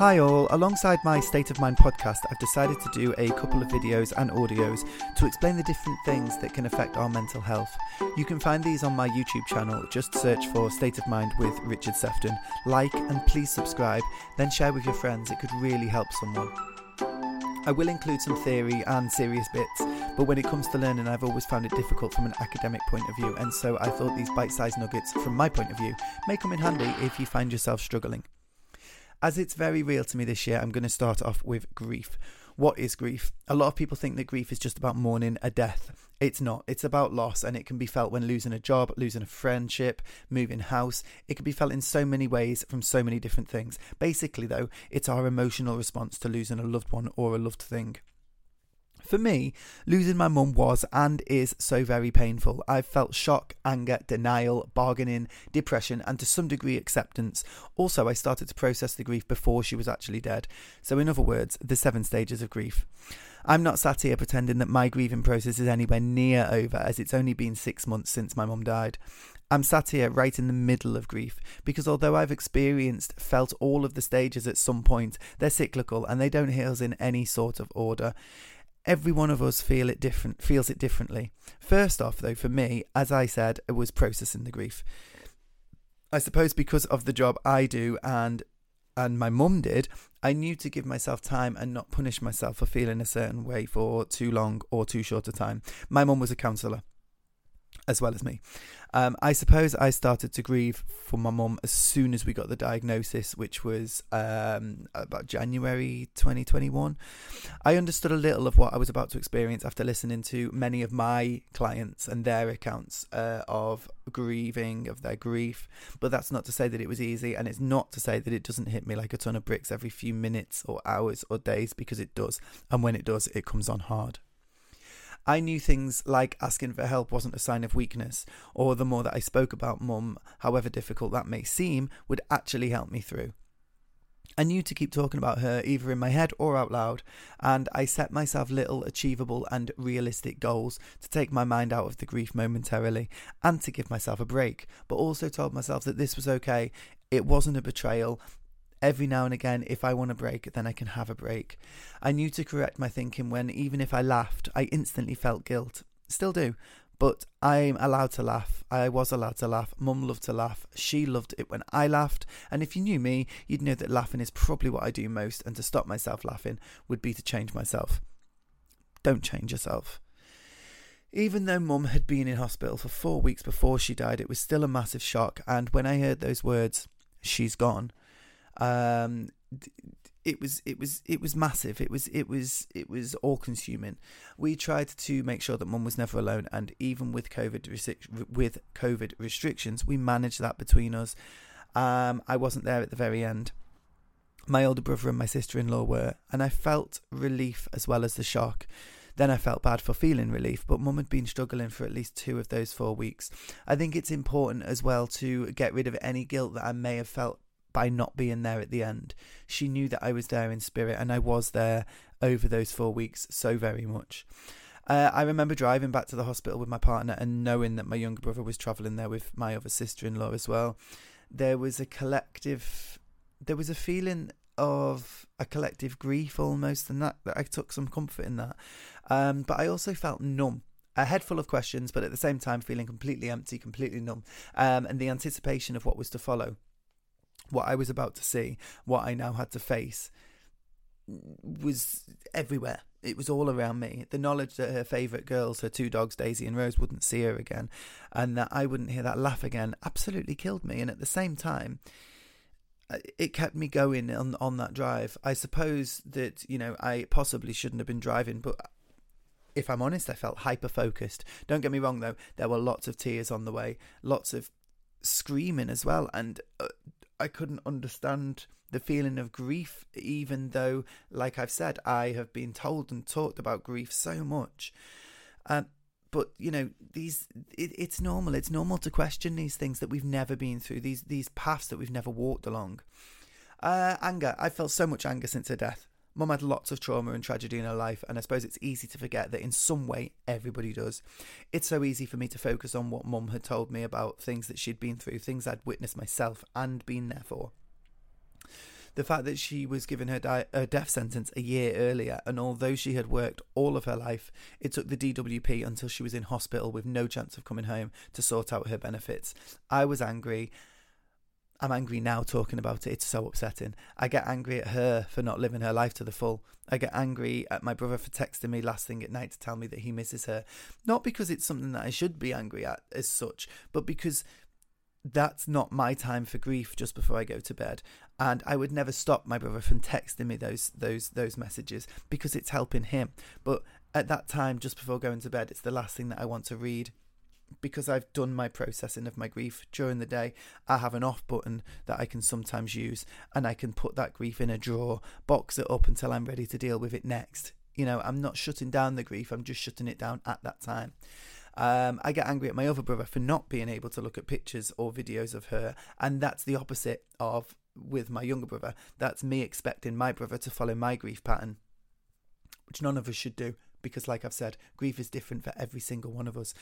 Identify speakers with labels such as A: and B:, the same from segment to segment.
A: Hi, all. Alongside my State of Mind podcast, I've decided to do a couple of videos and audios to explain the different things that can affect our mental health. You can find these on my YouTube channel. Just search for State of Mind with Richard Sefton. Like and please subscribe, then share with your friends. It could really help someone. I will include some theory and serious bits, but when it comes to learning, I've always found it difficult from an academic point of view, and so I thought these bite sized nuggets, from my point of view, may come in handy if you find yourself struggling. As it's very real to me this year, I'm going to start off with grief. What is grief? A lot of people think that grief is just about mourning a death. It's not. It's about loss, and it can be felt when losing a job, losing a friendship, moving house. It can be felt in so many ways from so many different things. Basically, though, it's our emotional response to losing a loved one or a loved thing. For me, losing my mum was and is so very painful. I've felt shock, anger, denial, bargaining, depression, and to some degree acceptance. Also, I started to process the grief before she was actually dead. So, in other words, the seven stages of grief. I'm not sat here pretending that my grieving process is anywhere near over, as it's only been six months since my mum died. I'm sat here right in the middle of grief because although I've experienced, felt all of the stages at some point, they're cyclical and they don't hit us in any sort of order every one of us feel it different feels it differently. First off though for me as i said it was processing the grief. I suppose because of the job i do and and my mum did i knew to give myself time and not punish myself for feeling a certain way for too long or too short a time. My mum was a counsellor as well as me. Um, I suppose I started to grieve for my mum as soon as we got the diagnosis, which was um, about January 2021. I understood a little of what I was about to experience after listening to many of my clients and their accounts uh, of grieving, of their grief. But that's not to say that it was easy, and it's not to say that it doesn't hit me like a ton of bricks every few minutes or hours or days, because it does. And when it does, it comes on hard. I knew things like asking for help wasn't a sign of weakness, or the more that I spoke about mum, however difficult that may seem, would actually help me through. I knew to keep talking about her either in my head or out loud, and I set myself little achievable and realistic goals to take my mind out of the grief momentarily and to give myself a break, but also told myself that this was okay. It wasn't a betrayal, every now and again, if I want a break, then I can have a break. I knew to correct my thinking when, even if I laughed, I instantly felt guilt. Still do. But I'm allowed to laugh. I was allowed to laugh. Mum loved to laugh. She loved it when I laughed. And if you knew me, you'd know that laughing is probably what I do most. And to stop myself laughing would be to change myself. Don't change yourself. Even though mum had been in hospital for four weeks before she died, it was still a massive shock. And when I heard those words, she's gone, um, it was it was it was massive. It was it was it was all consuming. We tried to make sure that mum was never alone, and even with COVID with COVID restrictions, we managed that between us. Um, I wasn't there at the very end. My older brother and my sister-in-law were, and I felt relief as well as the shock. Then I felt bad for feeling relief, but mum had been struggling for at least two of those four weeks. I think it's important as well to get rid of any guilt that I may have felt by not being there at the end. She knew that I was there in spirit, and I was there over those four weeks so very much. Uh, I remember driving back to the hospital with my partner and knowing that my younger brother was travelling there with my other sister in law as well. There was a collective, there was a feeling of a collective grief almost, and that, that I took some comfort in that. Um, but I also felt numb a head full of questions, but at the same time feeling completely empty, completely numb, um, and the anticipation of what was to follow what I was about to see, what I now had to face, was everywhere. It was all around me. The knowledge that her favourite girls, her two dogs, Daisy and Rose, wouldn't see her again, and that I wouldn't hear that laugh again, absolutely killed me. And at the same time, uh, it kept me going on on that drive. I suppose that you know I possibly shouldn't have been driving, but if I'm honest, I felt hyper focused. Don't get me wrong though; there were lots of tears on the way, lots of screaming as well, and uh, I couldn't understand the feeling of grief, even though, like I've said, I have been told and talked about grief so much. Um, but you know, these it, it's normal. It's normal to question these things that we've never been through. These these paths that we've never walked along. Uh, anger. I felt so much anger since her death. Mum had lots of trauma and tragedy in her life, and I suppose it's easy to forget that in some way everybody does. It's so easy for me to focus on what Mum had told me about things that she'd been through, things I'd witnessed myself and been there for. The fact that she was given her, di- her death sentence a year earlier, and although she had worked all of her life, it took the DWP until she was in hospital with no chance of coming home to sort out her benefits. I was angry. I'm angry now talking about it. It's so upsetting. I get angry at her for not living her life to the full. I get angry at my brother for texting me last thing at night to tell me that he misses her. Not because it's something that I should be angry at as such, but because that's not my time for grief just before I go to bed. And I would never stop my brother from texting me those those those messages because it's helping him. But at that time, just before going to bed, it's the last thing that I want to read because I've done my processing of my grief during the day, I have an off button that I can sometimes use and I can put that grief in a drawer, box it up until I'm ready to deal with it next. You know, I'm not shutting down the grief, I'm just shutting it down at that time. Um, I get angry at my other brother for not being able to look at pictures or videos of her, and that's the opposite of with my younger brother. That's me expecting my brother to follow my grief pattern, which none of us should do because, like I've said, grief is different for every single one of us.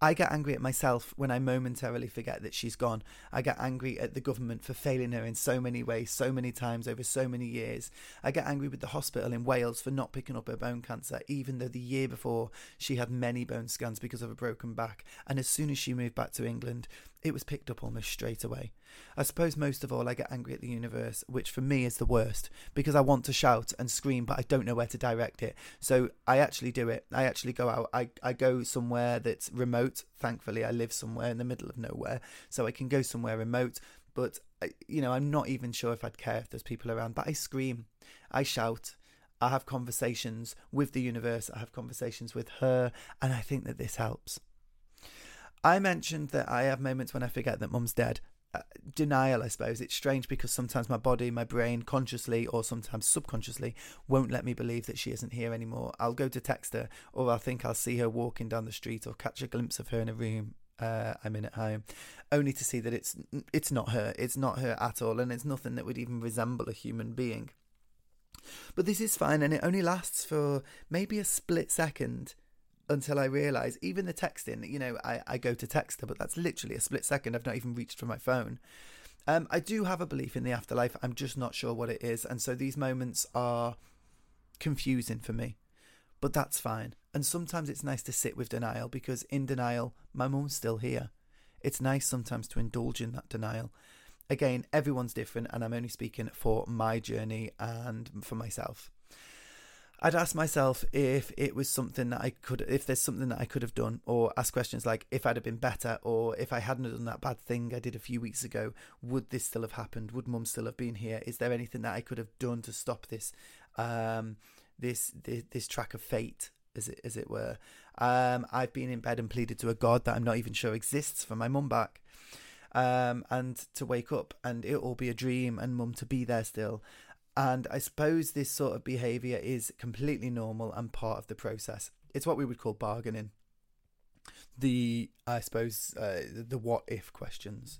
A: I get angry at myself when I momentarily forget that she's gone. I get angry at the government for failing her in so many ways, so many times over so many years. I get angry with the hospital in Wales for not picking up her bone cancer, even though the year before she had many bone scans because of a broken back. And as soon as she moved back to England, it was picked up almost straight away. I suppose most of all, I get angry at the universe, which for me is the worst because I want to shout and scream, but I don't know where to direct it. So I actually do it. I actually go out. I, I go somewhere that's remote. Thankfully, I live somewhere in the middle of nowhere, so I can go somewhere remote. But, you know, I'm not even sure if I'd care if there's people around, but I scream, I shout. I have conversations with the universe, I have conversations with her, and I think that this helps. I mentioned that I have moments when I forget that mum's dead. Uh, denial, I suppose. It's strange because sometimes my body, my brain, consciously or sometimes subconsciously, won't let me believe that she isn't here anymore. I'll go to text her, or I'll think I'll see her walking down the street, or catch a glimpse of her in a room uh, I'm in at home, only to see that it's it's not her. It's not her at all, and it's nothing that would even resemble a human being. But this is fine, and it only lasts for maybe a split second until I realise, even the texting, you know, I, I go to text her, but that's literally a split second. I've not even reached for my phone. Um, I do have a belief in the afterlife. I'm just not sure what it is. And so these moments are confusing for me. But that's fine. And sometimes it's nice to sit with denial because in denial, my mum's still here. It's nice sometimes to indulge in that denial. Again, everyone's different, and I'm only speaking for my journey and for myself. I'd ask myself if it was something that I could, if there's something that I could have done, or ask questions like if I'd have been better, or if I hadn't done that bad thing I did a few weeks ago, would this still have happened? Would Mum still have been here? Is there anything that I could have done to stop this, um, this, this, this track of fate, as it as it were? Um, I've been in bed and pleaded to a God that I'm not even sure exists for my mum back. Um, and to wake up and it will be a dream and mum to be there still and I suppose this sort of behaviour is completely normal and part of the process. It's what we would call bargaining. The, I suppose, uh, the what if questions.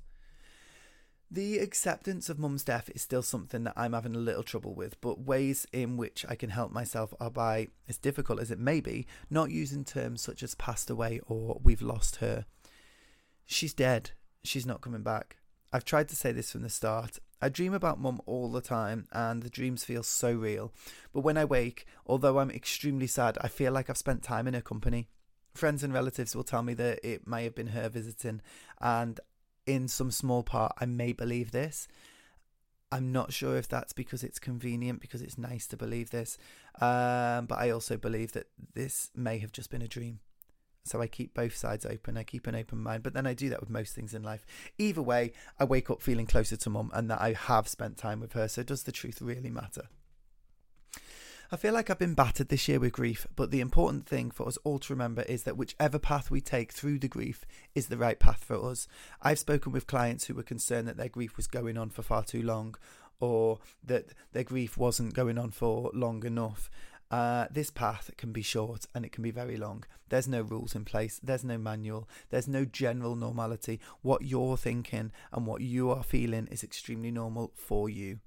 A: The acceptance of mum's death is still something that I'm having a little trouble with, but ways in which I can help myself are by, as difficult as it may be, not using terms such as passed away or we've lost her. She's dead. She's not coming back. I've tried to say this from the start, I dream about mum all the time, and the dreams feel so real. But when I wake, although I'm extremely sad, I feel like I've spent time in her company. Friends and relatives will tell me that it may have been her visiting, and in some small part, I may believe this. I'm not sure if that's because it's convenient, because it's nice to believe this, um, but I also believe that this may have just been a dream. So I keep both sides open. I keep an open mind, but then I do that with most things in life. Either way, I wake up feeling closer to mum and that I have spent time with her. So does the truth really matter? I feel like I've been battered this year with grief, but the important thing for us all to remember is that whichever path we take through the grief is the right path for us. I've spoken with clients who were concerned that their grief was going on for far too long or that their grief wasn't going on for long enough. Uh, this path can be short and it can be very long. There's no rules in place, there's no manual, there's no general normality. What you're thinking and what you are feeling is extremely normal for you.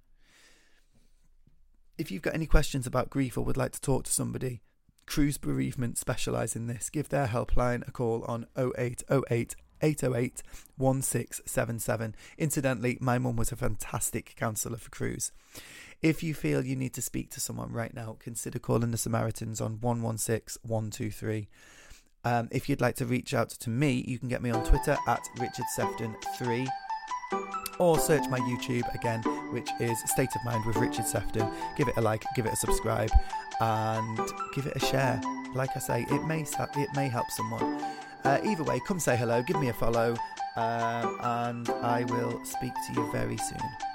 A: If you've got any questions about grief or would like to talk to somebody, Cruse Bereavement specialise in this. Give their helpline a call on 0808 808 1677. Incidentally, my mum was a fantastic counsellor for Cruse. If you feel you need to speak to someone right now, consider calling the Samaritans on 116 123. Um, if you'd like to reach out to me, you can get me on Twitter at Richard Sefton3 or search my YouTube again, which is State of Mind with Richard Sefton. Give it a like, give it a subscribe, and give it a share. Like I say, it may it may help someone. Uh, either way, come say hello, give me a follow, uh, and I will speak to you very soon.